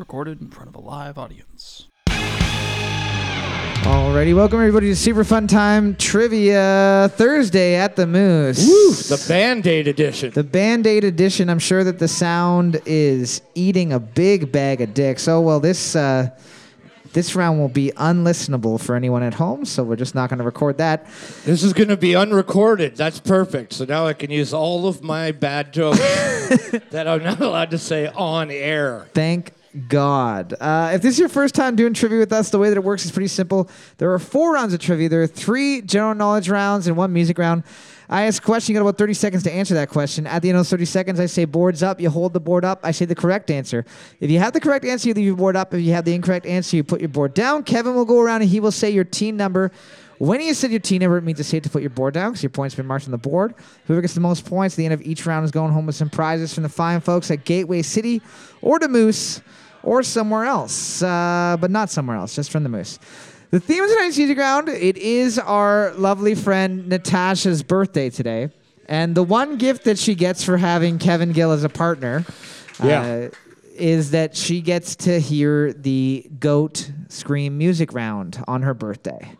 recorded in front of a live audience. Alrighty, welcome everybody to Super Fun Time Trivia Thursday at the Moose. Woo, the Band Aid edition. The Band Aid edition. I'm sure that the sound is eating a big bag of dicks. Oh well, this uh, this round will be unlistenable for anyone at home, so we're just not going to record that. This is going to be unrecorded. That's perfect. So now I can use all of my bad jokes that I'm not allowed to say on air. Thank God. Uh, if this is your first time doing trivia with us, the way that it works is pretty simple. There are four rounds of trivia. There are three general knowledge rounds and one music round. I ask a question. You got about 30 seconds to answer that question. At the end of those 30 seconds, I say boards up. You hold the board up. I say the correct answer. If you have the correct answer, you leave your board up. If you have the incorrect answer, you put your board down. Kevin will go around and he will say your team number. When you said your team number, it means it's safe to put your board down because your points have been marked on the board. Whoever gets the most points at the end of each round is going home with some prizes from the fine folks at Gateway City or the Moose or somewhere else, uh, but not somewhere else, just from the Moose. The theme of tonight's Easy Ground, it is our lovely friend Natasha's birthday today. And the one gift that she gets for having Kevin Gill as a partner Yeah. uh, is that she gets to hear the GOAT Scream music round on her birthday.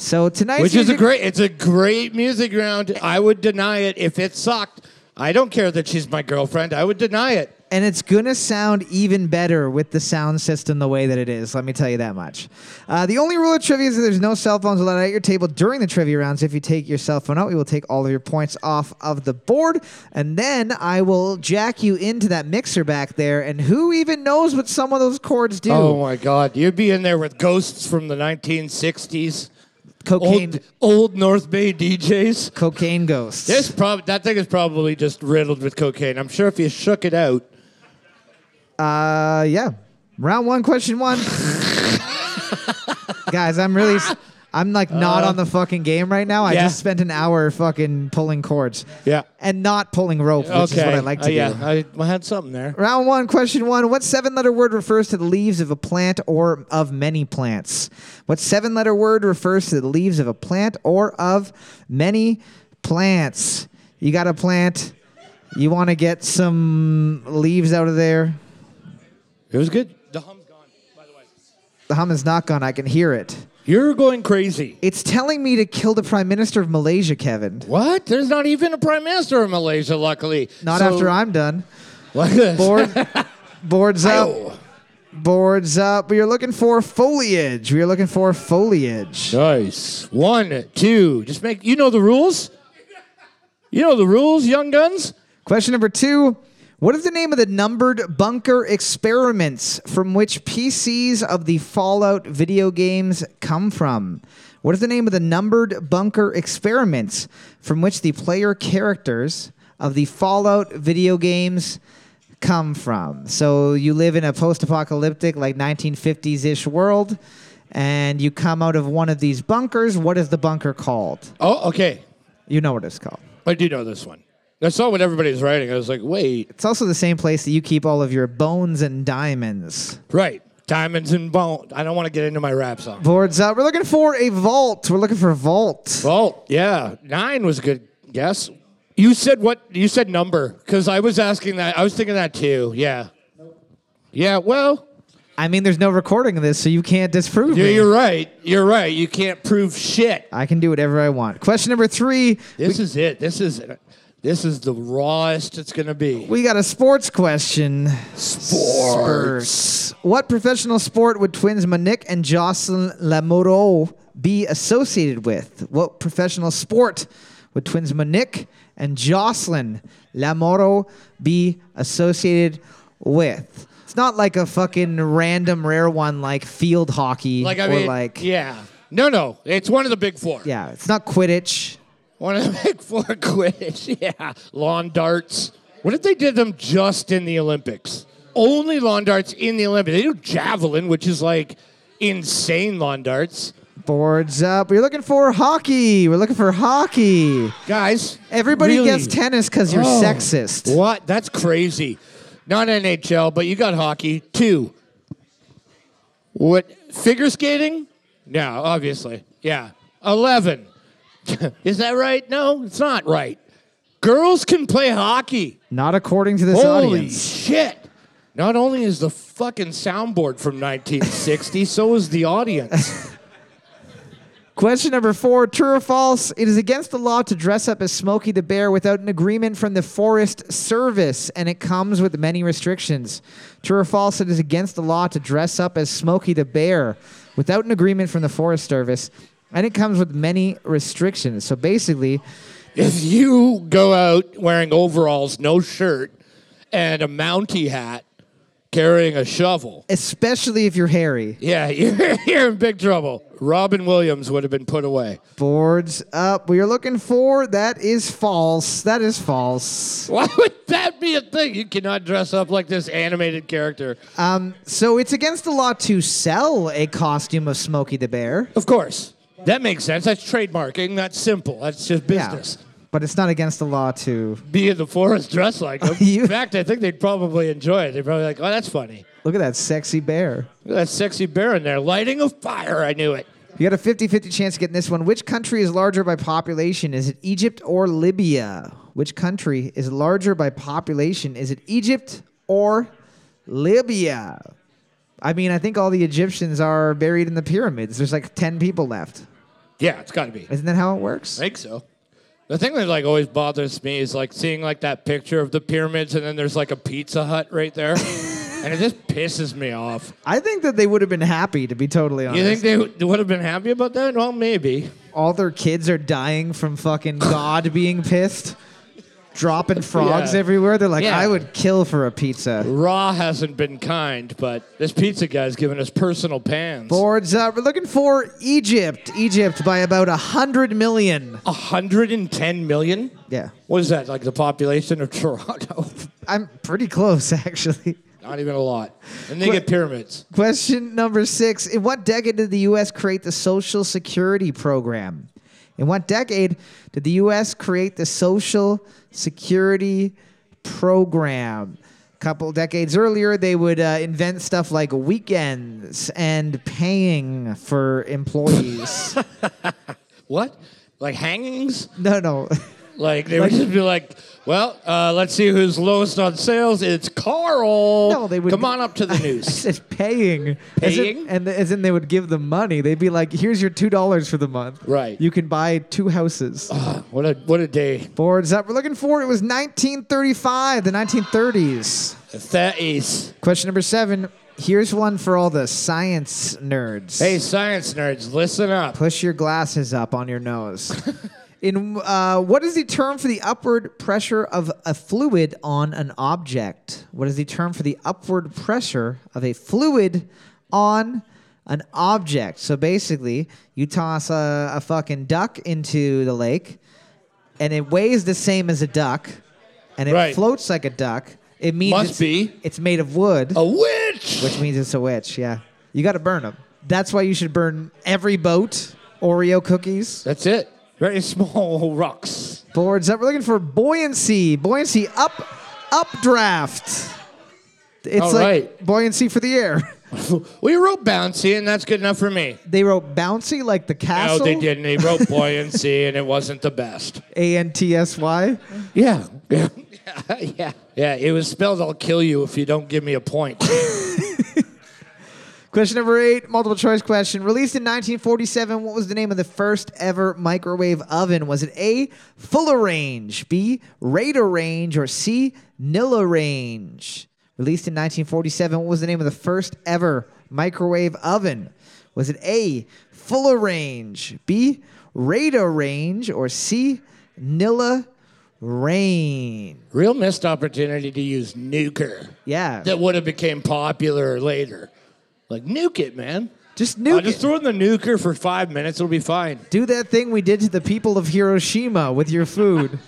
So tonight, Which is a great it's a great music round. I would deny it if it sucked. I don't care that she's my girlfriend. I would deny it. and it's gonna sound even better with the sound system the way that it is. Let me tell you that much. Uh, the only rule of trivia is that there's no cell phones allowed at your table during the trivia rounds. If you take your cell phone out, we will take all of your points off of the board, and then I will jack you into that mixer back there. And who even knows what some of those chords do? Oh my god, you'd be in there with ghosts from the 1960s. Cocaine, Old old North Bay DJs. cocaine ghosts. This prob- that thing is probably just riddled with cocaine. I'm sure if you shook it out, Uh, yeah. Round one, question one. Guys, I'm really, I'm like not on the fucking game right now. I Uh, yeah. just spent an hour fucking pulling cords. yeah. And not pulling rope, which okay. is what I like to Uh, do. yeah, I, I had something there. Round one, question one. What seven letter word refers to the leaves of a plant or of many plants? What seven letter word refers to the leaves of a plant or of many plants? You got a plant. You want to get some leaves out of there. It was good. The hum's gone, by the way. The hum is not gone. I can hear it. You're going crazy. It's telling me to kill the prime minister of Malaysia, Kevin. What? There's not even a prime minister of Malaysia, luckily. Not So- after I'm done. Like this. Board, boards up. Ow. Boards up. We are looking for foliage. We are looking for foliage. Nice. One, two. Just make. You know the rules. You know the rules, young guns. Question number two. What is the name of the numbered bunker experiments from which PCs of the Fallout video games come from? What is the name of the numbered bunker experiments from which the player characters of the Fallout video games come from? So you live in a post apocalyptic, like 1950s ish world, and you come out of one of these bunkers. What is the bunker called? Oh, okay. You know what it's called. I do know this one. I saw what everybody's writing. I was like, wait, It's also the same place that you keep all of your bones and diamonds. right. Diamonds and bone. I don't want to get into my rap song. Boards up. We're looking for a vault. We're looking for a vault. Well, yeah, nine was a good guess. You said what? You said number because I was asking that. I was thinking that too. Yeah. Yeah. Well, I mean, there's no recording of this, so you can't disprove yeah, me. you're right. You're right. You can't prove shit. I can do whatever I want. Question number three. This is it. This is this is the rawest it's gonna be. We got a sports question. Sports. What professional sport would twins Monique and Jocelyne Lamoureux be associated with? What professional sport would twins Monique and Jocelyne Lamoureux be associated with? It's not like a fucking random rare one like field hockey Like I or mean, like yeah. No, no. It's one of the big four. yeah, it's not Quidditch. One of the big four Quidditch. Yeah. Lawn darts. What if they did them just in the Olympics? Only lawn darts in the Olympics. They do javelin, which is like insane lawn darts. Boards up. We're looking for hockey. We're looking for hockey. Guys, Everybody really? gets tennis because you're Oh. sexist. What? That's crazy. Not NHL, but you got hockey. Two. What? Figure skating? No, obviously. Yeah. 11. Is that right? No, it's not right. Girls can play hockey. Not according to this Holy audience. shit. Not only is the fucking soundboard from 1960, so is the audience. Question number four True or false? It is against the law to dress up as Smokey the Bear without an agreement from the Forest Service, and it comes with many restrictions. True or false? It is against the law to dress up as Smokey the Bear without an agreement from the Forest Service, and it comes with many restrictions. So basically, if you go out wearing overalls, no shirt, and a Mountie hat, carrying a shovel, especially if you're hairy, yeah, you're, you're in big trouble. Robin Williams would have been put away. boards up. We are looking for that is false. That is false. Why would that be a thing? You cannot dress up like this animated character. Um, so it's against the law to sell a costume of Smokey the Bear. Of course. That makes sense. That's trademarking. That's simple. That's just business. Yeah. But it's not against the law to Be in the forest dressed like him. You- In fact, I think they'd probably enjoy it. They'd probably like, oh, that's funny. look at that sexy bear. Look at that sexy bear in there lighting a fire. I knew it. You got a 50 50 chance of getting this one. Which country is larger by population? Is it Egypt or Libya? Which country is larger by population? Is it Egypt or Libya? I mean, I think all the Egyptians are buried in the pyramids. There's like 10 people left. Yeah, it's got to be. Isn't that how it works? I think so. The thing that like always bothers me is like seeing like that picture of the pyramids and then there's like a Pizza Hut right there. and it just pisses me off. I think that they would have been happy, to be totally honest. You think they w- would have been happy about that? Well, maybe. all their kids are dying from fucking God being pissed, dropping frogs Yeah. everywhere. They're like, Yeah. I would kill for a pizza. Raw hasn't been kind, but this pizza guy's giving us personal pans. Boards up. Uh, we're looking for Egypt. Egypt by about a hundred million. 110 million? Yeah, What is that, like the population of Toronto? I'm pretty close actually. Not even a lot. And they get pyramids. Question number six: In what decade did the U.S. create the Social Security program? In what decade did the U.S. create the Social Security program? A couple decades earlier, they would uh, invent stuff like weekends and paying for employees. What? Like hangings? no, no. Like they would just be like, well, uh, let's see who's lowest on sales. It's Carl. No, they would Come on up to the news. said paying. As in- Paying? and as in they would give them money. They'd be like, "Here's your two dollars for the month. Right. You can buy two houses." what a what a day. Boards up. We're looking for it was 1935, the 1930s. That is. Question number seven. Here's one for all the science nerds. Hey, science nerds, listen up. push your glasses up on your nose. In uh, what is the term for the upward pressure of a fluid on an object? What is the term for the upward pressure of a fluid on an object? So basically, you toss a, a fucking duck into the lake, and it weighs the same as a duck, and it Right. floats like a duck. It means Must it's, be. it's made of wood A witch. which means it's a witch. Yeah, you got to burn them. That's why you should burn every boat. Oreo cookies, That's it. Very small rocks. boards up. We're looking for buoyancy. Buoyancy up, updraft. It's All like right. buoyancy for the air. We wrote bouncy, and that's good enough for me. They wrote bouncy like the castle. No, they didn't. They wrote buoyancy, and it wasn't the best. A N T S Y. Yeah. Yeah. yeah. Yeah. It was spelled I'll kill you if you don't give me a point. Question number eight, multiple choice question. Released in 1947, what was the name of the first ever microwave oven? Was it A, Fuller Range, B, Radarange, or C, Nilla Range? Released in 1947, what was the name of the first ever microwave oven? Was it A, Fuller Range, B, Radarange, or C, Nilla Range? Real missed opportunity to use nuker. Yeah. That would have became popular later. Like nuke it, man. Just nuke just it. throw in the nuker for five minutes. It'll be fine. Do that thing we did to the people of Hiroshima with your food.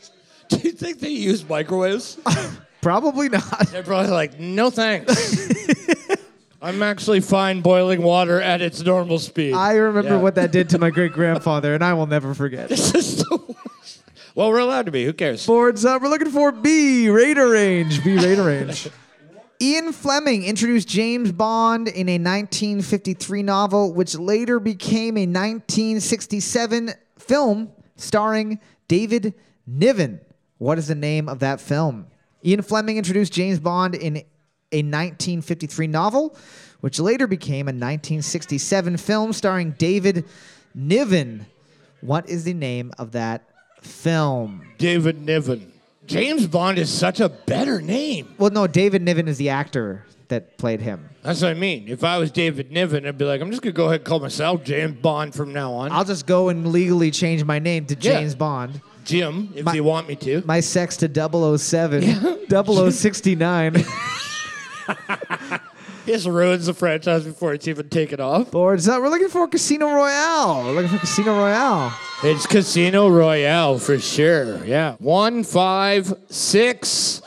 Do you think they use microwaves? Probably not. They're probably like, no thanks. I'm actually fine boiling water at its normal speed. I remember Yeah. what that did to my great grandfather, and I will never forget. This is the worst. Well, we're allowed to be. Who cares? Boards up. We're looking for B, Radarange. B, Radarange. Ian Fleming introduced James Bond in a 1953 novel, which later became a 1967 film starring David Niven. What is the name of that film? Ian Fleming introduced James Bond in a 1953 novel, which later became a 1967 film starring David Niven. What is the name of that film? David Niven. James Bond is such a better name. Well, no, David Niven is the actor that played him. That's what I mean. If I was David Niven, I'd be like, I'm just gonna go ahead and call myself James Bond from now on. I'll just go and legally change my name to Yeah. James Bond. Jim, if My- you want me to. My sex to 007, 0069. This ruins the franchise before it's even taken off. Boards up. We're looking for Casino Royale. We're looking for Casino Royale. It's Casino Royale for sure. Yeah. One, five, six,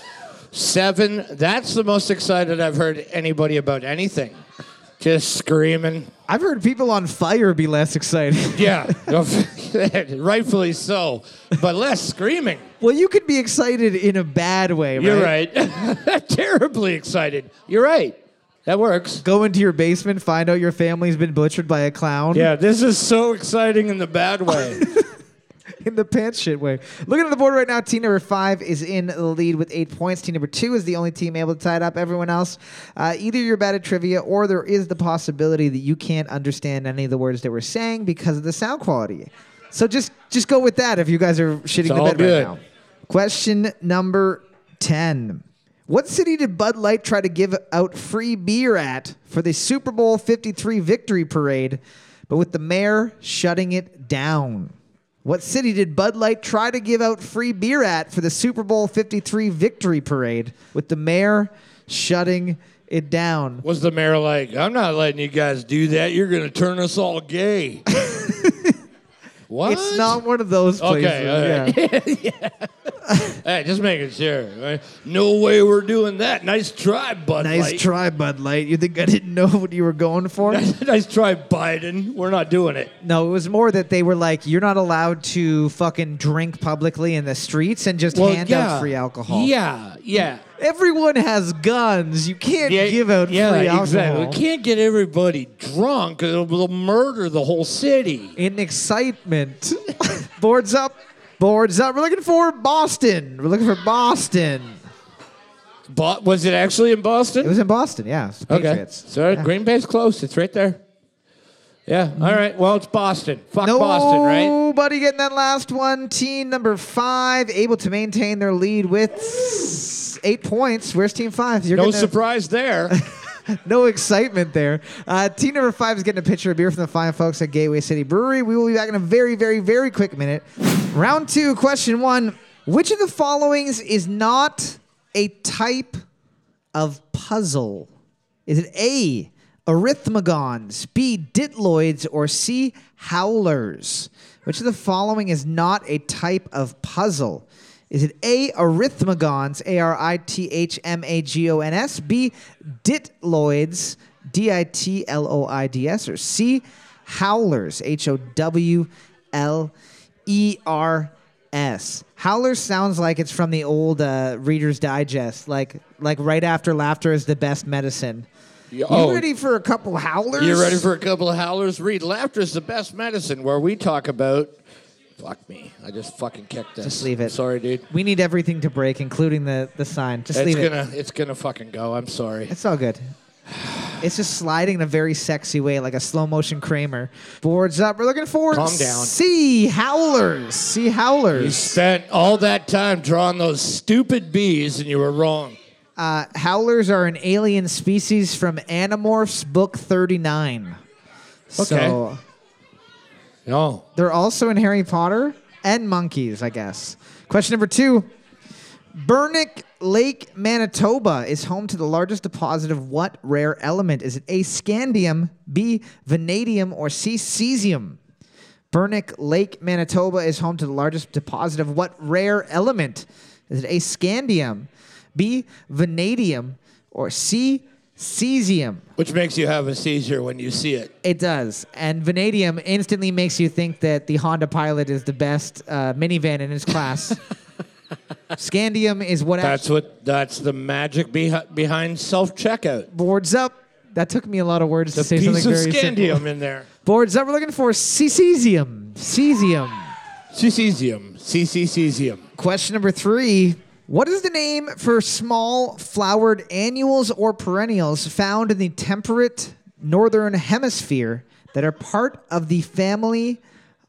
seven. That's the most excited I've heard anybody about anything. Just screaming. I've heard people on fire be less excited. Yeah. Rightfully so. But less screaming. well, you could be excited in a bad way, right? You're right. Terribly excited. You're right. That works. Go into your basement, find out your family's been butchered by a clown. Yeah, this is so exciting in the bad way. in the pants shit way. Looking at the board right now, team number five is in the lead with eight points. Team number two is the only team able to tie it up. Everyone else, uh, either you're bad at trivia or there is the possibility that you can't understand any of the words that we're saying because of the sound quality. So just just go with that if you guys are shitting the all bed good. right now. Question number 10. What city did Bud Light try to give out free beer at for the Super Bowl 53 victory parade, but with the mayor shutting it down? What city did Bud Light try to give out free beer at for the Super Bowl 53 victory parade, with the mayor shutting it down? Was the mayor like, I'm not letting you guys do that. You're going to turn us all gay. what? It's not one of those places. Okay, all right. Hey, just making sure. right? No way we're doing that. Nice try, Bud Nice Light. try, Bud Light. You think I didn't know what you were going for? nice try, Biden. We're not doing it. No, it was more that they were like, you're not allowed to fucking drink publicly in the streets and just hand out free alcohol. Yeah, yeah. Everyone has guns. You can't Yeah, give out yeah, free alcohol. exactly. We can't get everybody drunk because it'll, it'll murder the whole city. In excitement. Boards up. Boards up. We're looking for Boston. We're looking for Boston. But was it actually in Boston? It was in Boston, yeah. It's the Okay. Patriots. So Yeah. Green Bay's close. It's right there. Yeah. Mm-hmm. All right. Well, it's Boston. Fuck Boston, right? Nobody getting that last one. Team number five able to maintain their lead with eight points. Where's team five? You're No getting a- surprise there. no excitement there. Uh, team number five is getting a pitcher of beer from the fine folks at Gateway City Brewery. We will be back in a very, very, very quick minute. Round two, question one. Which of the followings is not a type of puzzle? Is it A, arithmagons, B, ditloids, or C, howlers? Which of the following is not a type of puzzle? Is it A, arithmagons, A R I T H M A G O N S, B, ditloids, D I T L O I D S, or C, howlers, H O W L E R S. Howlers sounds like it's from the old uh, Reader's Digest, like like right after laughter is the best medicine. You oh. ready for a couple howlers? You ready for a couple of howlers? Read Laughter is the best medicine, where we talk about. Fuck me. I just fucking kicked this. Just leave it. Sorry, dude. We need everything to break, including the the sign. Just It's leave it. gonna, it's gonna fucking go. I'm sorry. It's all good. It's just sliding in a very sexy way, like a slow motion Kramer. Boards up. We're looking for Calm down. Sea howlers. Sea You howlers. spent all that time drawing those stupid bees, and you were wrong. Uh, howlers are an alien species from Animorphs Book 39. So No. they're also in Harry Potter and monkeys, I guess. Question number two. Bernic Lake, Manitoba is home to the largest deposit of what rare element? Is it A, scandium, B, vanadium, or C, cesium? Bernic Lake, Manitoba is home to the largest deposit of what rare element? Is it A, scandium, B, vanadium, or C, cesium? Which makes you have a seizure when you see it. It does. And vanadium instantly makes you think that the Honda Pilot is the best uh, minivan in its class. Scandium is what That's what. That's the magic behi- behind self checkout. boards up. That took me a lot of words The to say piece something of very simple. scandium in there. Boards up. We're looking for cesium. Cesium. Cesium. Cesium. Question number three. What is the name for small flowered annuals or perennials found in the temperate northern hemisphere that are part of the family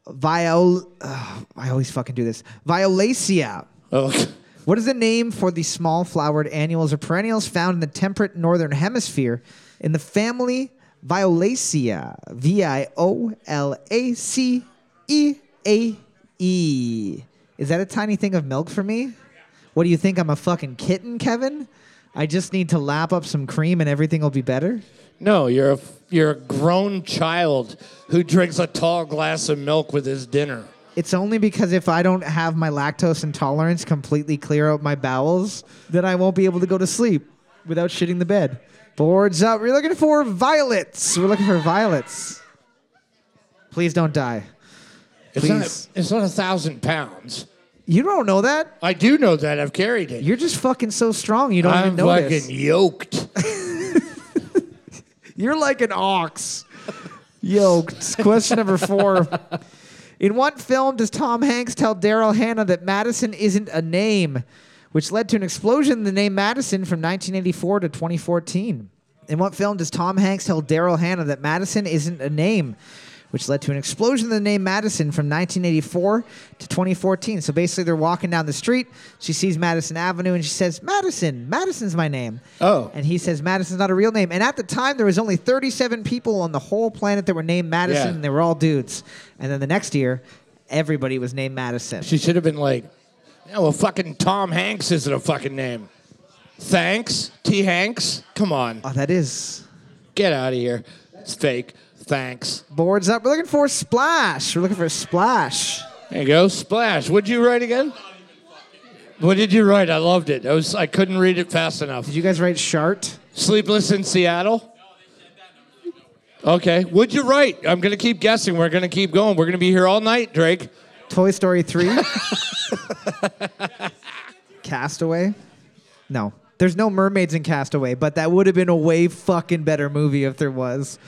Viol? ugh, I always fucking do this. Violaceae. Oh, What is the name for the small flowered annuals or perennials found in the temperate northern hemisphere in the family Violaceae? V I O L A C E A E. Is that a tiny thing of milk for me? What do you think? I'm a fucking kitten, Kevin? I just need to lap up some cream and everything will be better? no, you're a you're a grown child who drinks a tall glass of milk with his dinner. It's only because if I don't have my lactose intolerance completely clear out my bowels, then I won't be able to go to sleep without shitting the bed. Boards up. We're looking for violets. We're looking for violets. Please don't die. It's not, Please. it's not a thousand pounds. You don't know that. I do know that. I've carried it. You're just fucking so strong. You don't even know that. I'm even notice. fucking yoked. You're like an ox. Yoked. Question number four. In what film does Tom Hanks tell Daryl Hannah that Madison isn't a name, which led to an explosion in the name Madison from 1984 to 2014? In what film does Tom Hanks tell Daryl Hannah that Madison isn't a name, which led to an explosion of the name Madison from 1984 to 2014? So basically, they're walking down the street. She sees Madison Avenue and she says, Madison, Madison's my name. Oh. And he says Madison's not a real name. And at the time, there was only 37 people on the whole planet that were named Madison, Yeah. and they were all dudes. And then the next year, everybody was named Madison. She should have been like, yeah, well, fucking Tom Hanks isn't a fucking name. Thanks, T. Hanks. Come on, Oh, that is. get out of here. It's fake. Thanks. Boards up. We're looking for Splash. We're looking for Splash. There you go. Splash. What'd you write again? What did you write? I loved it. I was I couldn't read it fast enough. Did you guys write Shart? Sleepless in Seattle. Okay. What'd you write? I'm gonna keep guessing. We're gonna keep going. We're gonna be here all night, Drake. Toy Story 3? Castaway? No. There's no mermaids in Castaway, but that would have been a way fucking better movie if there was.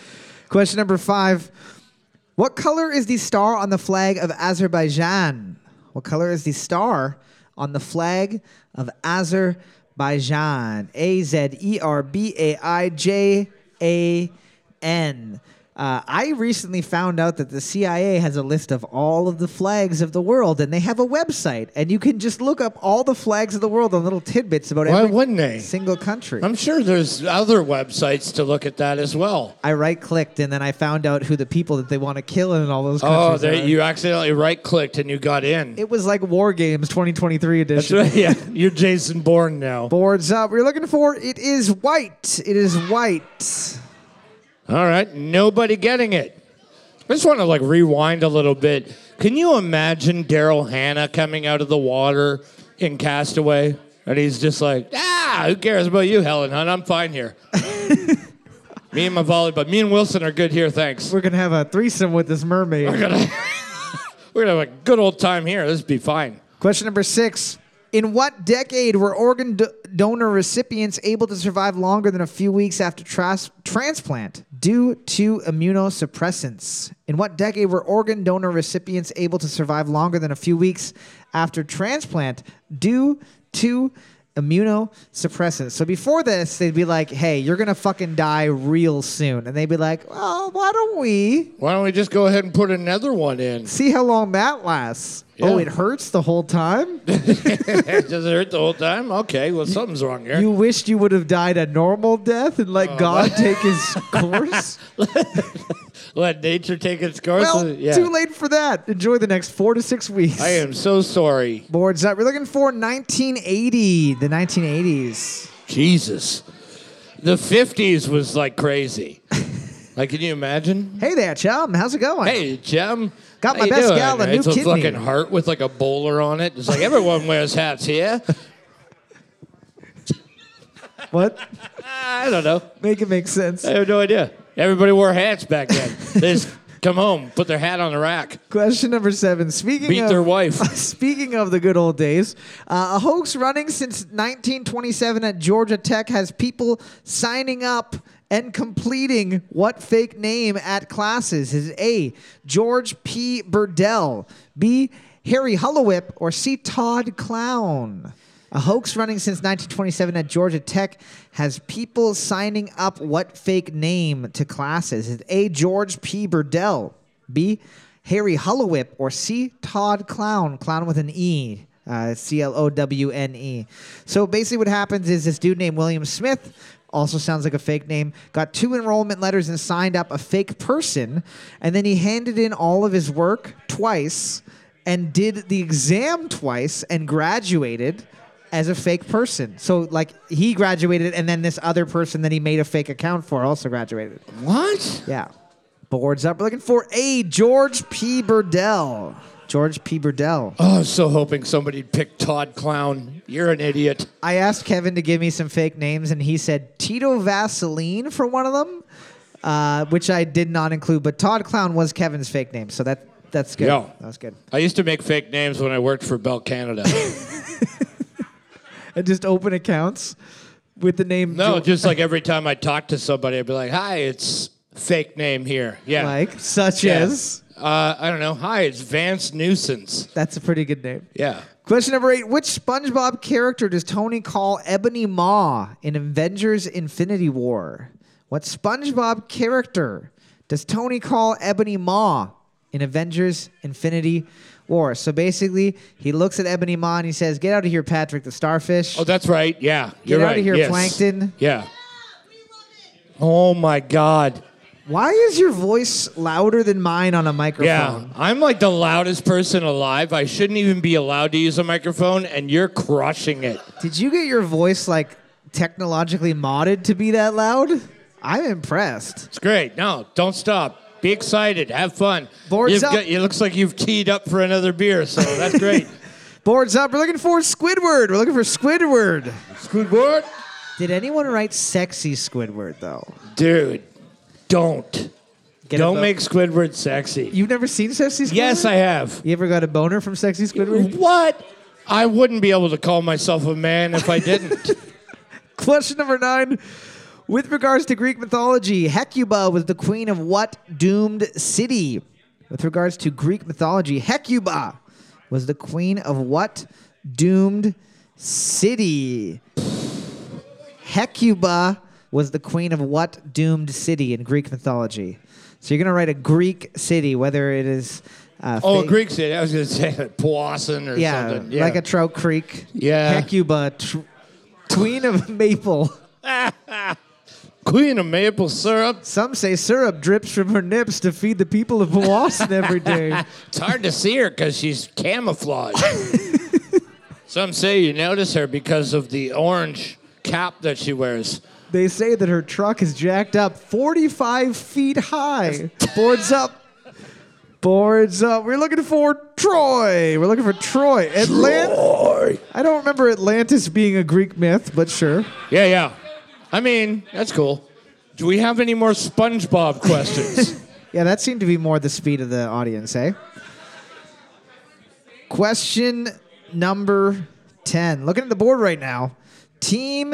Question number five. What color is the star on the flag of Azerbaijan? What color is the star on the flag of Azerbaijan? A Z E R B A I J A N. Uh, I recently found out that the CIA has a list of all of the flags of the world, and they have a website, and you can just look up all the flags of the world on little tidbits about Why every wouldn't they? single country. I'm sure there's other websites to look at that as well. I right clicked, and then I found out who the people that they want to kill in all those Oh, countries. there, are. you accidentally right clicked and you got in. It was like War Games 2023 That's edition. right. Yeah, you're Jason Bourne now. Boards up. We're looking for it is white. It is white. All right, nobody getting it. I just want to like rewind a little bit. Can you imagine Daryl Hannah coming out of the water in Castaway? And he's just like, ah, who cares about you, Helen Hunt? I'm fine here. me and my volleyball. Me and Wilson are good here, thanks. We're gonna have a threesome with this mermaid. We're gonna, we're gonna have a good old time here. This would be fine. Question number six. In what decade were organ do- donor recipients able to survive longer than a few weeks after tras- transplant due to immunosuppressants? In what decade were organ donor recipients able to survive longer than a few weeks after transplant due to immunosuppressants? So before this, they'd be like, hey, you're going to fucking die real soon. And they'd be like, well, why don't we Why don't we just go ahead and put another one in? see how long that lasts? Oh, it hurts the whole time? Does it hurt the whole time? Okay, well, something's wrong here. You wished you would have died a normal death and Oh, let God take his course? Let nature take its course. well, yeah. too late for that. Enjoy the next four to six weeks. I am so sorry. Boards up. We're looking for 1980, the 1980s. Jesus. The 50s was like crazy. like, can you imagine? Hey there, chum. How's it going? Hey, Jim. Got my best doing? gal a new It's a fucking heart with like a bowler on it. It's like everyone wears hats here. What? I don't know. Make it make sense. I have no idea. Everybody wore hats back then. they just come home, put their hat on the rack, Question number seven. Speaking beat of their wife. Speaking of the good old days, uh, a hoax running since 1927 at Georgia Tech has people signing up and completing what fake name at classes is A. George P. Burdell, B. Harry Hullowhip, or C. Todd Clown. A hoax running since 1927 at Georgia Tech has people signing up what fake name to classes? Is A. George P. Burdell, B. Harry Hullowhip, or C. Todd Clown, clown with an E? Uh, C L O W N E. So basically, what happens is this dude named William Smith also sounds like a fake name, got two enrollment letters and signed up a fake person. And then he handed in all of his work twice and did the exam twice and graduated as a fake person. So, like, he graduated, and then this other person that he made a fake account for also graduated. What? Yeah. Boards up. We're looking for A. George P. Burdell. George P. Burdell. Oh, I was so hoping somebody'd pick Todd Clown. You're an idiot. I asked Kevin to give me some fake names, and he said Tito Vaseline for one of them, uh, which I did not include. But Todd Clown was Kevin's fake name, so that that's good. Yeah. That was good. I used to make fake names when I worked for Bell Canada. And just open accounts with the name. no, just like every time I talk to somebody, I'd be like, "Hi, it's fake name here." Yeah. like such Yeah. as. Uh, I don't know. Hi, it's Vance Nuisance. That's a pretty good name. Yeah. Question number eight: Which SpongeBob character does Tony call Ebony Maw in Avengers: Infinity War? What SpongeBob character does Tony call Ebony Maw in Avengers: Infinity War? So basically, he looks at Ebony Maw and he says, "Get out of here, Patrick the Starfish." Oh, that's right. Yeah. You're Get right. out of here, yes. Plankton. Yeah. Oh my God. Why is your voice louder than mine on a microphone? Yeah. I'm like the loudest person alive. I shouldn't even be allowed to use a microphone, and you're crushing it. Did you get your voice like technologically modded to be that loud? I'm impressed. It's great. No, don't stop. Be excited. Have fun. Boards You've up. got- it looks like you've teed up for another beer, so that's great. Boards up. We're looking for Squidward. We're looking for Squidward. Squidward? Did anyone write sexy Squidward though? Dude, don't. Get don't make Squidward sexy. You've never seen sexy Squidward? yes, I have. You ever got a boner from sexy Squidward? What? I wouldn't be able to call myself a man if I didn't. Question number nine. With regards to Greek mythology, Hecuba was the queen of what doomed city? With regards to Greek mythology, Hecuba was the queen of what doomed city? Hecuba was the queen of what doomed city in Greek mythology? So you're going to write a Greek city, whether it is. Uh, oh, fa- Greek city. I was going to say like Powassan or Yeah, something. Yeah. like a Trout Creek. Yeah. Hecuba, tr- queen of maple. Queen of maple syrup. Some say syrup drips from her nips to feed the people of Powassan every day. It's hard to see her because she's camouflaged. Some say you notice her because of the orange cap that she wears. They say that her truck is jacked up 45 feet high. Boards up. Boards up. We're looking for Troy. We're looking for Troy. Atlant- I don't remember Atlantis being a Greek myth, but sure. Yeah, yeah. I mean, that's cool. Do we have any more SpongeBob questions? Yeah, that seemed to be more the speed of the audience, eh? Question number 10. Looking at the board right now. Team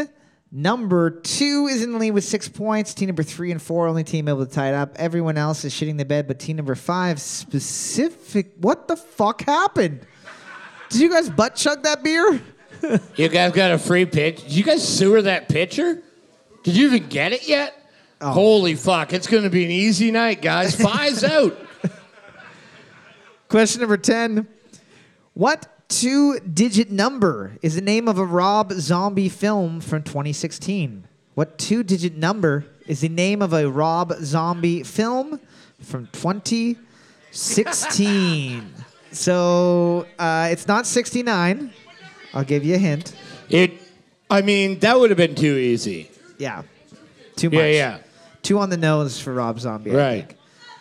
number two is in the lead with six points. Team number three and four, only team able to tie it up. Everyone else is shitting the bed, but team number five, specific. What the fuck happened? Did you guys butt chug that beer? you guys got a free pitch. Did you guys sewer that pitcher? Did you even get it yet? Holy fuck. It's going to be an easy night, guys. Five's out. Question number 10. What two digit number is the name of a Rob Zombie film from 2016? What two digit number is the name of a Rob Zombie film from 2016? so uh, it's not 69. I'll give you a hint. It, I mean, that would have been too easy. Yeah. Too much. Yeah, yeah. Two on the nose for Rob Zombie. I Right. think.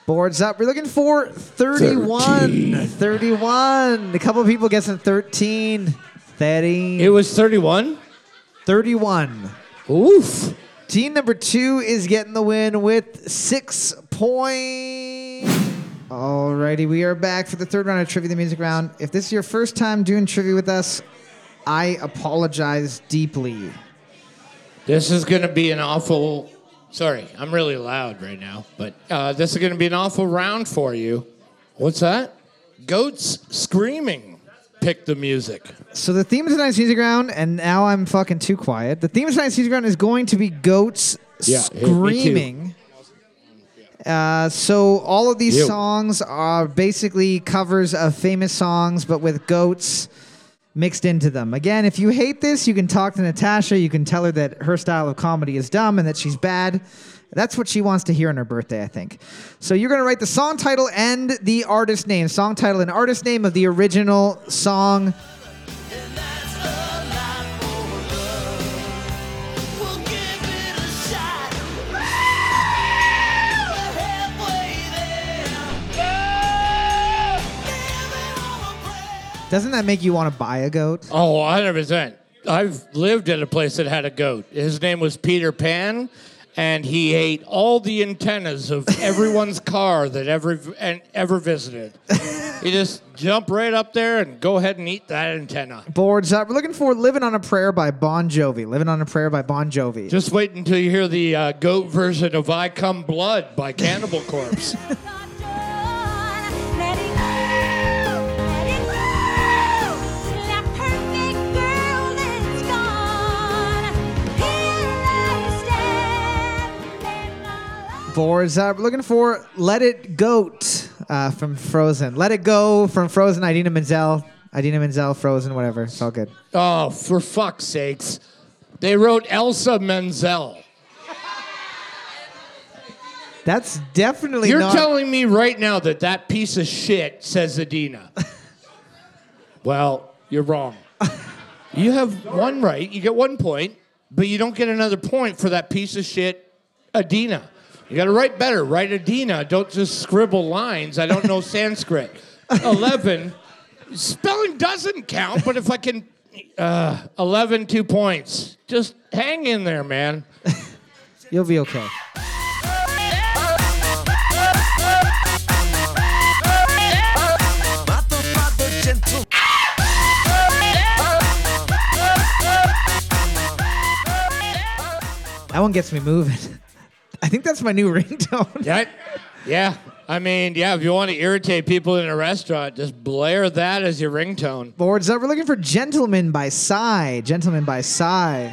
Boards up. We're looking for 31. 31. A couple of people guessing 13. 30. It was 31? 31. Oof. Team number two is getting the win with six points. Alrighty, we are back for the third round of Trivia the Music Round. If this is your first time doing trivia with us, I apologize deeply. This is going to be an awful. Sorry, I'm really loud right now, but uh, this is going to be an awful round for you. What's that? Goats screaming. pick the music. So the theme of tonight's music round, and now I'm fucking too quiet. The theme of tonight's music round is going to be goats Yeah, hey, me too. screaming. Uh, so all of these Ew. songs are basically covers of famous songs, but with goats mixed into them. Again, if you hate this, you can talk to Natasha. You can tell her that her style of comedy is dumb and that she's bad. That's what she wants to hear on her birthday, I think. So you're going to write the song title and the artist name. Song title and artist name of the original song. Doesn't that make you want to buy a goat? Oh, 100%. I've lived at a place that had a goat. His name was Peter Pan, and he ate all the antennas of everyone's car that ever and ever visited. he just jump right up there and go ahead and eat that antenna. Boards up. We're looking for Living on a Prayer by Bon Jovi. Living on a Prayer by Bon Jovi. Just wait until you hear the uh, goat version of "I Cum Blood" by Cannibal Corpse. Boards up. We're looking for Let It Goat uh, from Frozen. Let It Go from Frozen. Idina Menzel. Idina Menzel, Frozen, whatever. It's all good. oh, for fuck's sakes! They wrote Elsa Menzel. That's definitely You're not. telling me right now that that piece of shit says Adina. well, you're wrong. You have one right. You get one point, but you don't get another point for that piece of shit, Adina. You got to write better. Write Adina. Don't just scribble lines. I don't know Sanskrit. 11. Spelling doesn't count, but if I can. Uh, 11, two points. Just hang in there, man. You'll be okay. That one gets me moving. I think that's my new ringtone. That, yeah. I mean, yeah, if you want to irritate people in a restaurant, just blare that as your ringtone. Boards up. We're looking for Gentleman by Psy. Gentleman by Psy.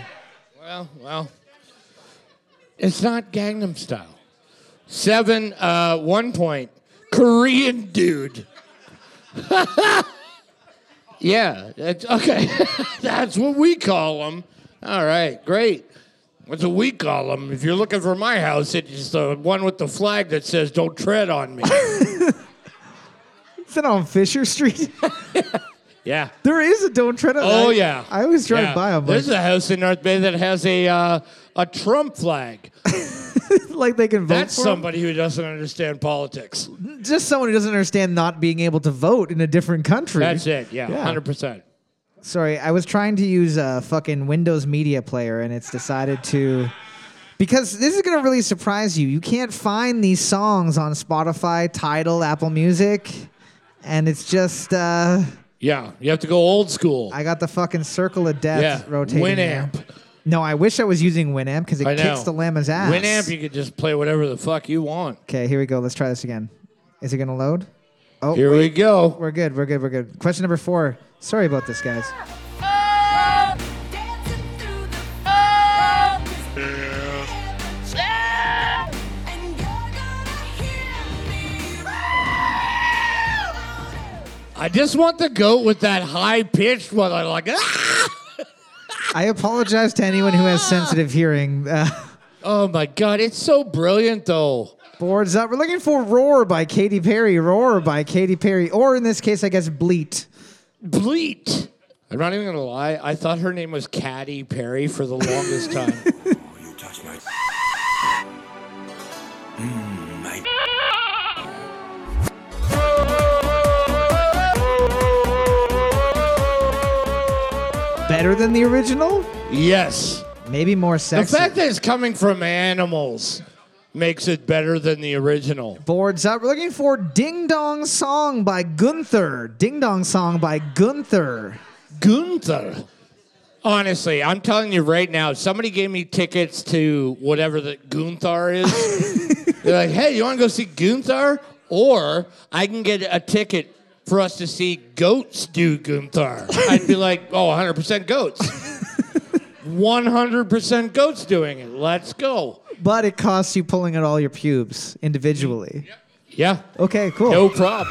Well, well, it's not Gangnam Style. Seven, uh, one point. Korean dude. yeah, that's, okay. that's what we call them. All right, great. That's what we call them. If you're looking for my house, it's the one with the flag that says "Don't tread on me." Is that on Fisher Street? yeah. there is a Don't Tread on me. Oh I- yeah. I always drive Yeah. by them. There's a house in North Bay that has a uh, a Trump flag. like they can vote That's somebody who doesn't understand politics. Just someone who doesn't understand not being able to vote in a different country. That's it. Yeah, Yeah. hundred percent. Sorry, I was trying to use a fucking Windows Media Player and it's decided to. Because this is going to really surprise you. You can't find these songs on Spotify, Tidal, Apple Music. And it's just, uh, Yeah, you have to go old school. I got the fucking circle of death yeah, rotating. there. Winamp. No, I wish I was using Winamp because it kicks the llama's ass. Winamp, you could just play whatever the fuck you want. Okay, here we go. Let's try this again. Is it going to load? Oh, Here we go. we're good. We're good. We're good. Question number four. Sorry about this, guys. I just want the goat with that high pitched one. I like. Ah! I apologize to anyone who has sensitive hearing. Uh, Oh my god, it's so brilliant though. boards up. We're looking for Roar by Katy Perry. Roar by Katy Perry. Or in this case, I guess Bleat. Bleat. I'm not even gonna lie. I thought her name was Caddy Perry for the longest time. Better than the original? yes. Maybe more sense. The sexy. fact that it's coming from animals makes it better than the original. Boards up. We're looking for Ding Dong Song by Gunther. Ding Dong Song by Gunther. Gunther. Honestly, I'm telling you right now, somebody gave me tickets to whatever the Gunther is. They're like, hey, you want to go see Gunther? Or I can get a ticket for us to see goats do Gunther. I'd be like, oh, 100% goats. 100% goats doing it. Let's go. But it costs you pulling out all your pubes individually. Yeah. Okay, cool. No problem.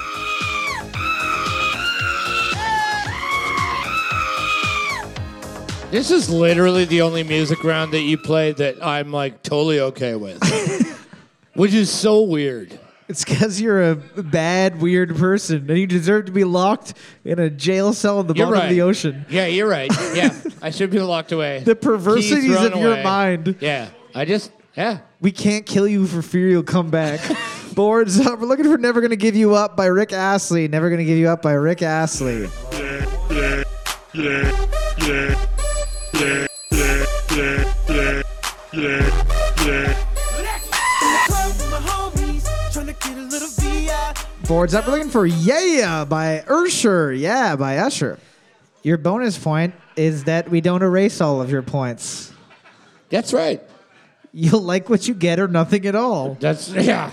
This is literally the only music round that you play that I'm like totally okay with. Which is so weird. It's because you're a bad, weird person, and you deserve to be locked in a jail cell in the You're bottom right. of the ocean. Yeah, you're right. Yeah, I should be locked away. The perversities Keys thrown of your away. mind. Yeah, I just yeah. We can't kill you for fear you'll come back. Boards up. We're looking for Never Gonna Give You Up by Rick Astley. Never Gonna Give You Up by Rick Astley. Yeah, yeah, yeah, yeah, yeah, yeah, yeah, yeah, yeah. Boards up. We're looking for Yeah by Usher. Yeah, by Usher. Your bonus point is that we don't erase all of your points. That's right. You'll like what you get or nothing at all. That's yeah.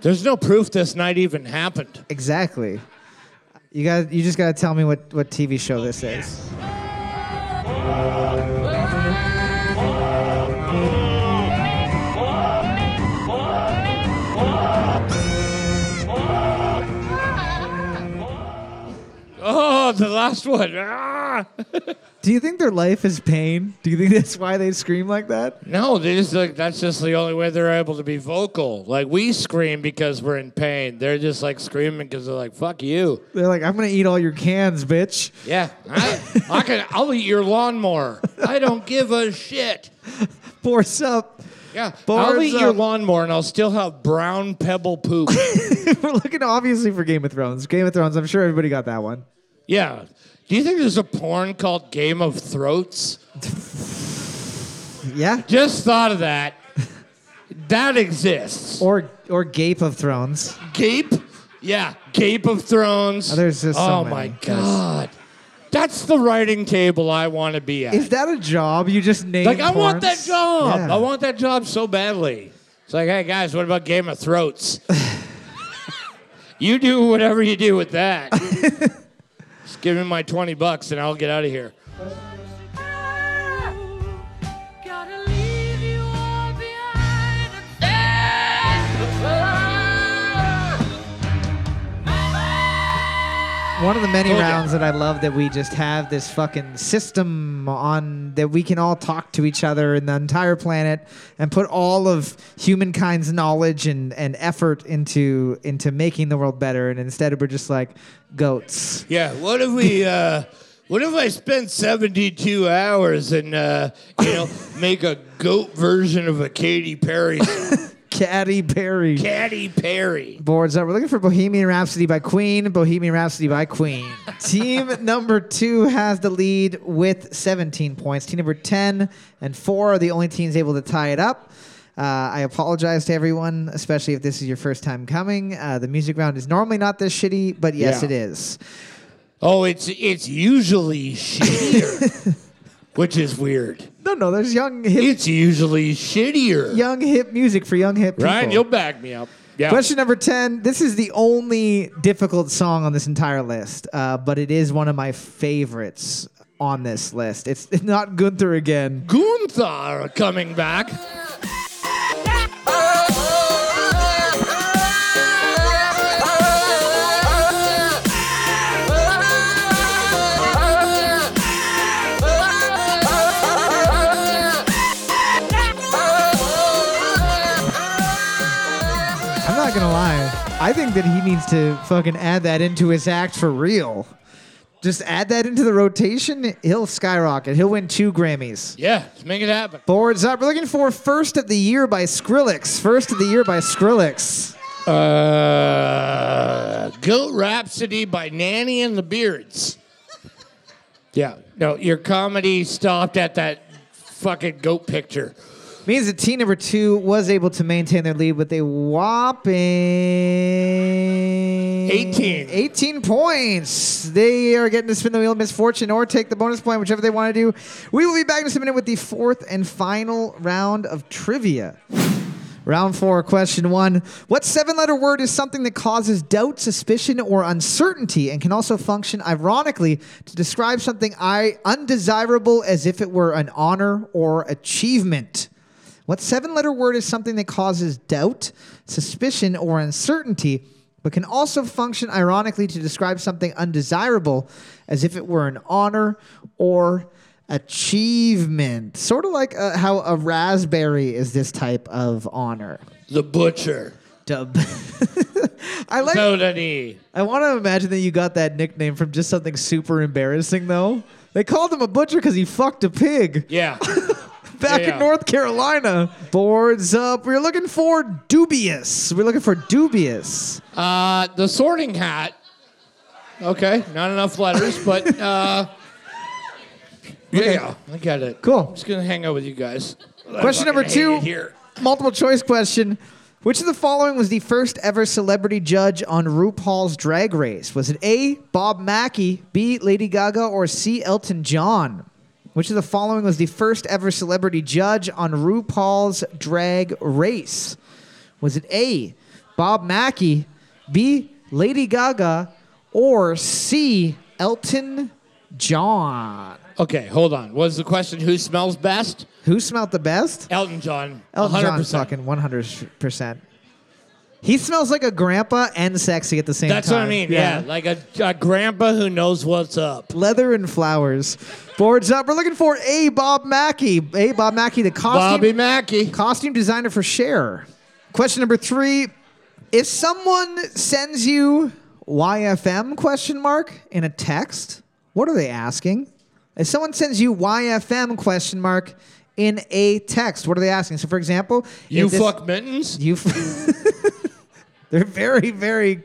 There's no proof this night even happened. Exactly. You got. You just got to tell me what what TV show this is. Oh, the last one. Ah! Do you think their life is pain? Do you think that's why they scream like that? No, they just like that's just the only way they're able to be vocal. Like we scream because we're in pain. They're just like screaming because they're like, "Fuck you." They're like, I'm gonna eat all your cans, bitch. Yeah, I, I can. I'll eat your lawnmower. I don't give a shit. Force up. Yeah, I'll eat your up. lawnmower and I'll still have brown pebble poop. We're looking obviously for Game of Thrones. Game of Thrones. I'm sure everybody got that one. yeah. Do you think there's a porn called Game of Throats? Yeah. Just thought of that. That exists. Or or Gape of Thrones. Gape? Yeah, Gape of Thrones. Oh, there's just so oh many. my god, that's the writing table I want to be at. Is that a job you just named? like I want that job. Yeah. I want that job so badly. It's like, hey guys, what about Game of Throats? you do whatever you do with that. Give me my twenty bucks and I'll get out of here. One of the many rounds that I love that we just have this fucking system on that we can all talk to each other in the entire planet and put all of humankind's knowledge and, and effort into into making the world better and instead we're just like goats. Yeah. What if we? Uh, what if I spend seventy-two hours and uh, you know make a goat version of a Katy Perry song? Caddy Perry. Katy Perry. Boards up. We're looking for Bohemian Rhapsody by Queen. Bohemian Rhapsody by Queen. Team number two has the lead with 17 points. Team number 10 and four are the only teams able to tie it up. Uh, I apologize to everyone, especially if this is your first time coming. Uh, the music round is normally not this shitty, but yes, Yeah. it is. Oh, it's it's usually shittier, which is weird. No, no, there's young hip, It's usually shittier. young hip music for young hip people. Ryan, you'll back me up. Yeah. Question number 10. This is the only difficult song on this entire list, uh, but it is one of my favorites on this list. It's, it's not Gunther again. Gunther coming back. Not to lie. I think that he needs to fucking add that into his act for real. Just add that into the rotation, he'll skyrocket. He'll win two Grammys. Yeah, let's make it happen. Boards up. We're looking for First of the Year by Skrillex. First of the Year by Skrillex. Uh, Goat Rhapsody by Nanny and the Beards. Yeah, no, your comedy stopped at that fucking goat picture. Means that team number two was able to maintain their lead with a whopping 18. 18 points. They are getting to spin the wheel of misfortune or take the bonus point, whichever they want to do. We will be back in just a minute with the fourth and final round of trivia. Round four, question one. What seven letter word is something that causes doubt, suspicion, or uncertainty and can also function ironically to describe something I undesirable as if it were an honor or achievement? What seven letter word is something that causes doubt, suspicion, or uncertainty, but can also function ironically to describe something undesirable as if it were an honor or achievement? Sort of like uh, how a raspberry is this type of honor. The butcher. Dub. I like. E. I want to imagine that you got that nickname from just something super embarrassing, though. They called him a butcher because he fucked a pig Yeah. back Yeah. in North Carolina. Boards up. We're looking for dubious. We're looking for dubious. Uh, the sorting hat. Okay, not enough letters, but uh, yeah, I get it. Cool. I'm just gonna hang out with you guys. Question number two. Here. Multiple choice question. Which of the following was the first ever celebrity judge on RuPaul's Drag Race? Was it A. Bob Mackie, B. Lady Gaga, or C. Elton John? Which of the following was the first ever celebrity judge on RuPaul's Drag Race? Was it A. Bob Mackie, B. Lady Gaga, or C. Elton John? Okay, hold on. Was the question who smells best? Who smelled the best? Elton John. Elton 100%. John's fucking 100%. He smells like a grandpa and sexy at the same time. That's time. what I mean. Yeah, like a, a grandpa who knows what's up. Leather and flowers. Boards up. We're looking for A. Bob Mackie. A. Bob Mackie, the costume, Bobby Mackie. costume designer for Cher. Question number three. If someone sends you YFM question mark in a text, what are they asking? If someone sends you YFM question mark in a text, what are they asking? So, for example, You if this- fuck mittens? You. They're very, very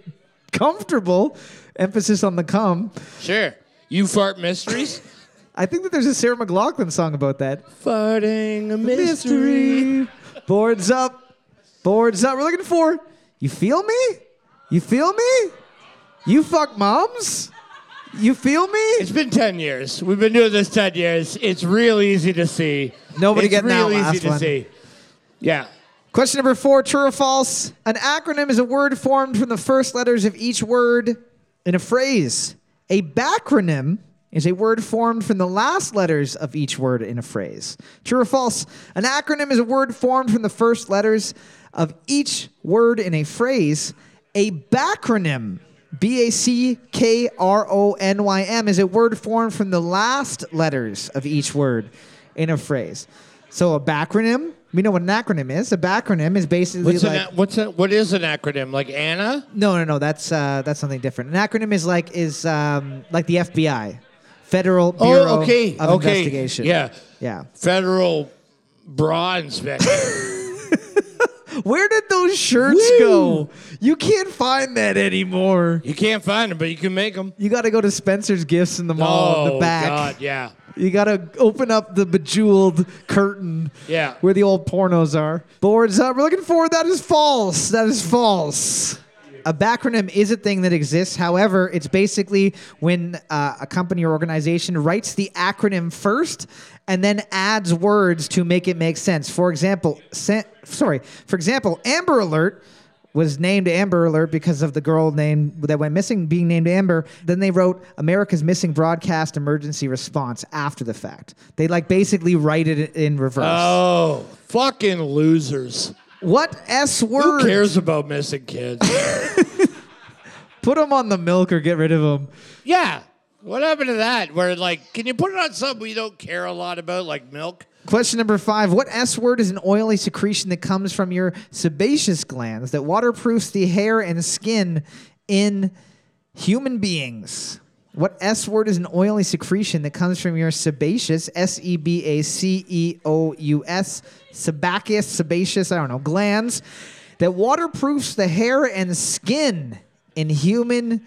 comfortable. Emphasis on the cum. Sure. You fart mysteries? I think that there's a Sarah McLachlan song about that. Farting a mystery. Boards up. Boards up. We're looking for. You feel me? You feel me? You fuck moms? You feel me? It's been 10 years. We've been doing this 10 years. It's real easy to see. Nobody it's getting real that easy last to one. see. Yeah. Question number four, true or false? An acronym is a word formed from the first letters of each word in a phrase. A backronym is a word formed from the last letters of each word in a phrase. True or false? An acronym is a word formed from the first letters of each word in a phrase. A backronym, B A C K R O N Y M, is a word formed from the last letters of each word in a phrase. So a backronym, we know what an acronym is. A backronym is basically What's, like an, what's a, what is an acronym? Like Anna? no, no, no. That's uh, that's something different. An acronym is like is um, like the FBI, Federal Bureau oh, okay. of okay. Investigation. Yeah. yeah. Federal bra inspector. Where did those shirts Woo! go? You can't find that anymore. you can't find them, but you can make them. You got to go to Spencer's Gifts in the mall oh, in the oh, back. God. Yeah. You got to open up the bejeweled curtain Yeah. where the old pornos are. Boards up. We're looking for that is false. That is false. A backronym is a thing that exists. However, it's basically when uh, a company or organization writes the acronym first and then adds words to make it make sense. For example, sen- sorry. For example, Amber Alert was named Amber Alert because of the girl named that went missing being named Amber. Then they wrote America's Missing Broadcast Emergency Response after the fact. They like basically write it in reverse. Oh, fucking losers. What S word? Who cares about missing kids? Put them on the milk or get rid of them. yeah. What happened to that? Where, like, can you put it on something we don't care a lot about, like milk? Question number five. What S word is an oily secretion that comes from your sebaceous glands that waterproofs the hair and skin in human beings? What S word is an oily secretion that comes from your sebaceous, S E B A C E O U S, sebaceous, sebaceous, I don't know, glands that waterproofs the hair and skin in human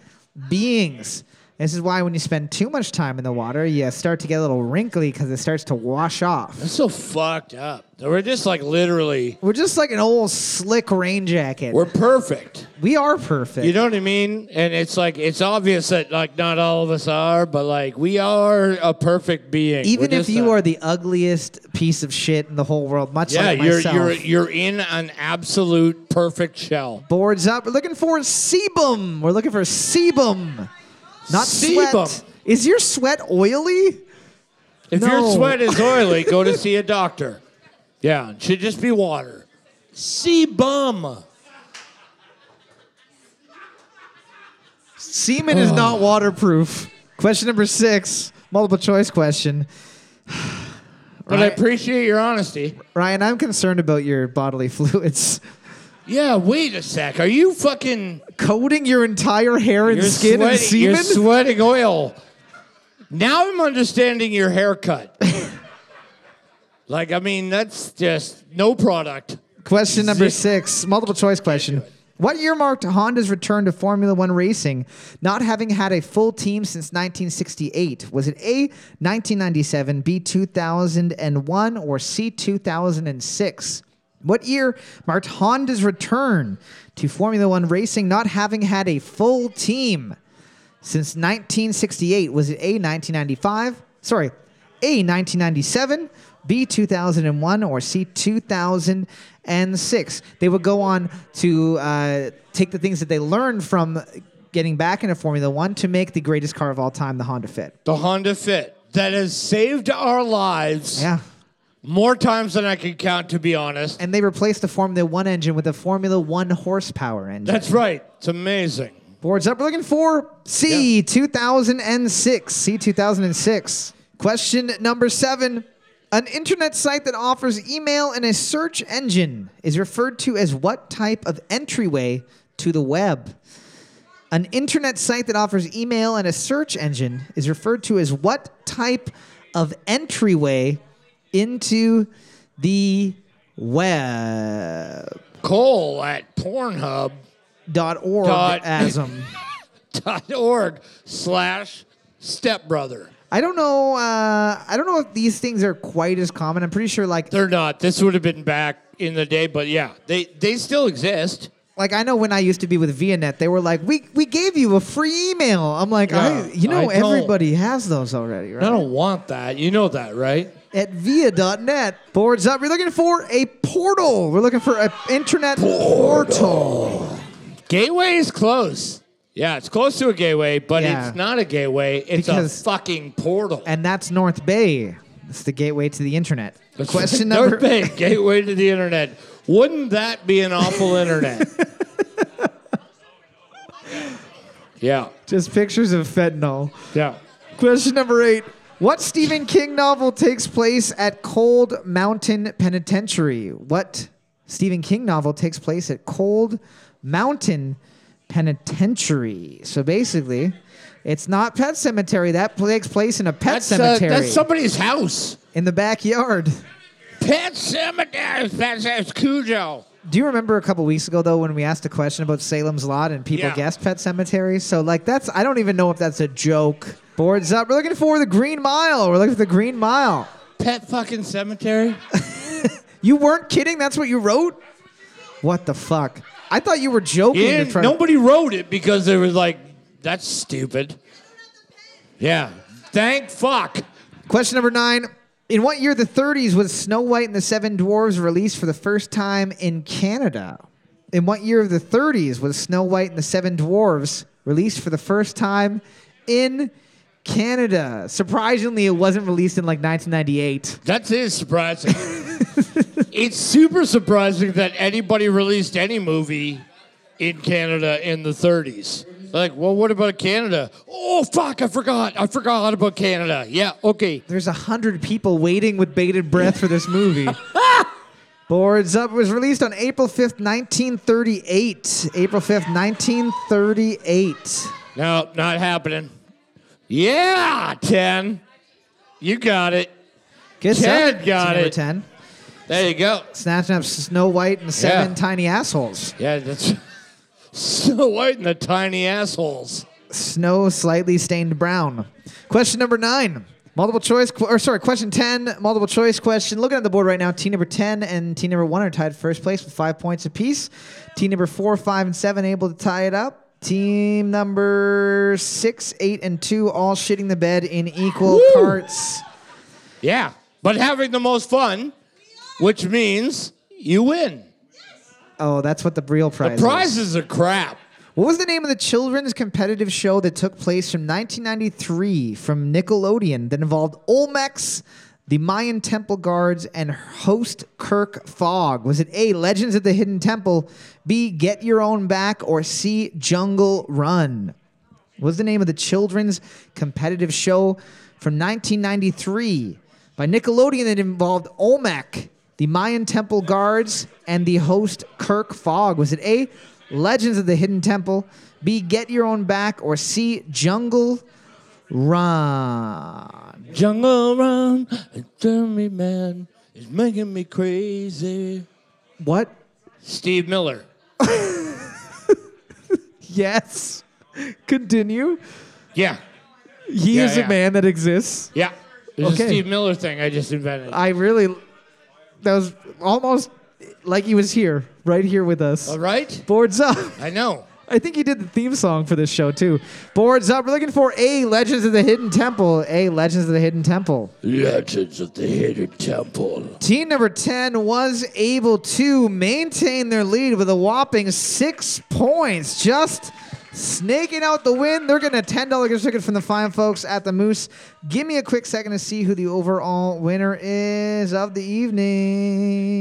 beings? This is why when you spend too much time in the water, you start to get a little wrinkly because it starts to wash off. That's so fucked up. We're just like literally, We're just like an old slick rain jacket. we're perfect. we are perfect. You know what I mean? And it's like it's obvious that like not all of us are, but like we are a perfect being. Even if you are the ugliest piece of shit in the whole world, much yeah, like you're myself. you're you're in an absolute perfect shell. Boards up. We're looking for sebum. We're looking for sebum, not Sebum. sweat. Is your sweat oily? If No. your sweat is oily, go to see a doctor. Yeah, it should just be water. Sebum. Semen is not waterproof. Question number six, multiple choice question. But I Right. appreciate your honesty. Ryan, I'm concerned about your bodily fluids. Yeah, wait a sec. Are you fucking Coating your entire hair and you're skin in sweating, semen? You're sweating oil. Now I'm understanding your haircut. like, I mean, that's just no product. Question number six, multiple choice question. What year marked Honda's return to Formula One racing, not having had a full team since 1968? Was it A, 1997, B, 2001, or C, 2006? What year marked Honda's return to Formula One racing, not having had a full team since 1968? Was it A, 1995? Sorry, A, 1997, B, 2001, or C, 2006? They would go on to uh, take the things that they learned from getting back into Formula One to make the greatest car of all time, the Honda Fit. The Honda Fit that has saved our lives Yeah. More times than I can count, to be honest. And they replaced the Formula One engine with a Formula One horsepower engine. That's right. It's amazing. Boards up. We're looking for C 2006. C 2006. Question number seven. An internet site that offers email and a search engine is referred to as what type of entryway to the web? An internet site that offers email and a search engine is referred to as what type of entryway into the web? Cole at Pornhub Dot org Dot- asm. dot org slash stepbrother. I don't know. Uh, I don't know if these things are quite as common. I'm pretty sure, like, They're not. This would have been back in the day, but yeah, they they still exist. like I know when I used to be with ViaNet, they were like, "We we gave you a free email." I'm like, I, you know, I everybody has those already, right? I don't want that. You know that, right? At via.net, boards up. We're looking for a portal. We're looking for an internet portal. Gateway is close. Yeah, it's close to a gateway, but Yeah. it's not a gateway. It's Because- a fucking portal. and that's North Bay. It's the gateway to the internet. That's Question number North. Bay, gateway to the internet. Wouldn't that be an awful internet? yeah, Just pictures of fentanyl. yeah. Question number eight. What Stephen King novel takes place at Cold Mountain Penitentiary? What Stephen King novel takes place at Cold Mountain Penitentiary? So basically, it's not Pet Sematary. That takes place in a pet That's, uh, cemetery that's somebody's house. in the backyard. Pet cemetery. That's, that's Cujo. Do you remember a couple weeks ago though when we asked a question about Salem's Lot and people Yeah. guessed Pet Sematary? So like that's I don't even know if that's a joke. Boards up. We're looking for the Green Mile. We're looking for the Green Mile. Pet fucking cemetery. You weren't kidding? That's what you wrote? What the fuck? I thought you were joking. Yeah, to nobody wrote it because they were like, "That's stupid." Yeah. Thank fuck. Question number nine. In what year the 30s was Snow White and the Seven Dwarfs released for the first time in Canada? In what year of the 30s was Snow White and the Seven Dwarfs released for the first time in Canada? Surprisingly, it wasn't released in like 1998. That is surprising. it's super surprising that anybody released any movie in Canada in the 30s. Like, well, what about Canada? Oh, fuck, I forgot. I forgot about Canada. Yeah, okay. There's a hundred people waiting with bated breath for this movie. Boards Up was released on April 5th, 1938. April 5th, 1938. No, not happening. Yeah, 10. You got it. Good Ted stuff. got it. 10. There you go. Snatching up Snow White and seven Yeah. tiny assholes. Yeah, that's Snow White and the tiny assholes. snow slightly stained brown. Question number nine. Multiple choice, qu- or sorry, question 10, multiple choice question. Looking at the board right now, team number 10 and team number 1 are tied first place with five points apiece. Team number 4, 5, and 7 able to tie it up. Team number 6, 8, and 2 all shitting the bed in equal parts. Yeah, but having the most fun, which means you win. Oh, that's what the real prize is. The is. prizes are crap. What was the name of the children's competitive show that took place from 1993 from Nickelodeon that involved Olmecs, the Mayan Temple Guards, and host Kirk Fogg? Was it A, Legends of the Hidden Temple, B, Get Your Own Back, or C, Jungle Run? What was the name of the children's competitive show from 1993 by Nickelodeon that involved Olmec, the Mayan Temple Guards, and the host Kirk Fogg? Was it A, Legends of the Hidden Temple, B, Get Your Own Back, or C, Jungle Run? Jungle Run, tell me, man, is making me crazy. What? Steve Miller. Yes. Continue. Yeah, He Yeah, is a man that exists. yeah. There's Okay. a Steve Miller thing I just invented. I really, that was almost like he was here, right here with us. All right? Boards up. I know. I think he did the theme song for this show too. Boards up. We're looking for A Legends of the Hidden Temple. A Legends of the Hidden Temple. Legends of the Hidden Temple. Team number 10 was able to maintain their lead with a whopping six points. Just snaking out the win. They're getting a $10 gift ticket from the fine folks at the Moose. Give me a quick second to see who the overall winner is of the evening.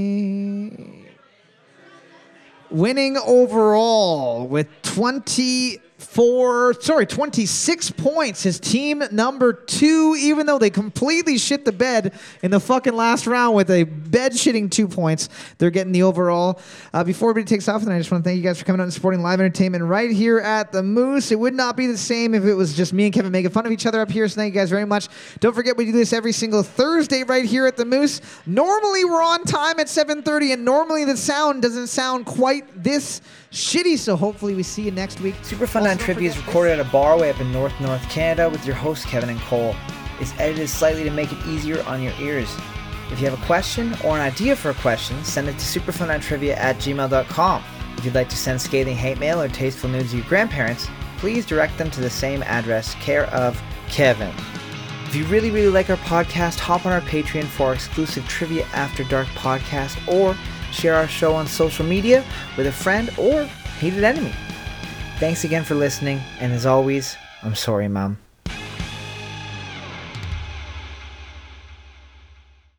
Winning overall with 24, sorry, 26 points. His team number two, even though they completely shit the bed in the fucking last round with a bed shitting two points, they're getting the overall. Uh, before everybody takes off, then I just want to thank you guys for coming out and supporting live entertainment right here at the Moose. It would not be the same if it was just me and Kevin making fun of each other up here. So thank you guys very much. Don't forget we do this every single Thursday right here at the Moose. Normally we're on time at 7:30, and normally the sound doesn't sound quite this shitty. So hopefully we see you next week. Super Fun Trivia is recorded at a bar way up in North North Canada with your hosts Kevin and Cole. It's edited slightly to make it easier on your ears. If you have a question or an idea for a question, send it to superfunnighttrivia at gmail.com. If you'd like to send scathing hate mail or tasteful news to your grandparents, please direct them to the same address, care of Kevin. If you really, really like our podcast, hop on our Patreon for our exclusive Trivia After Dark podcast or share our show on social media with a friend or hated enemy. Thanks again for listening, and as always, I'm sorry, Mom.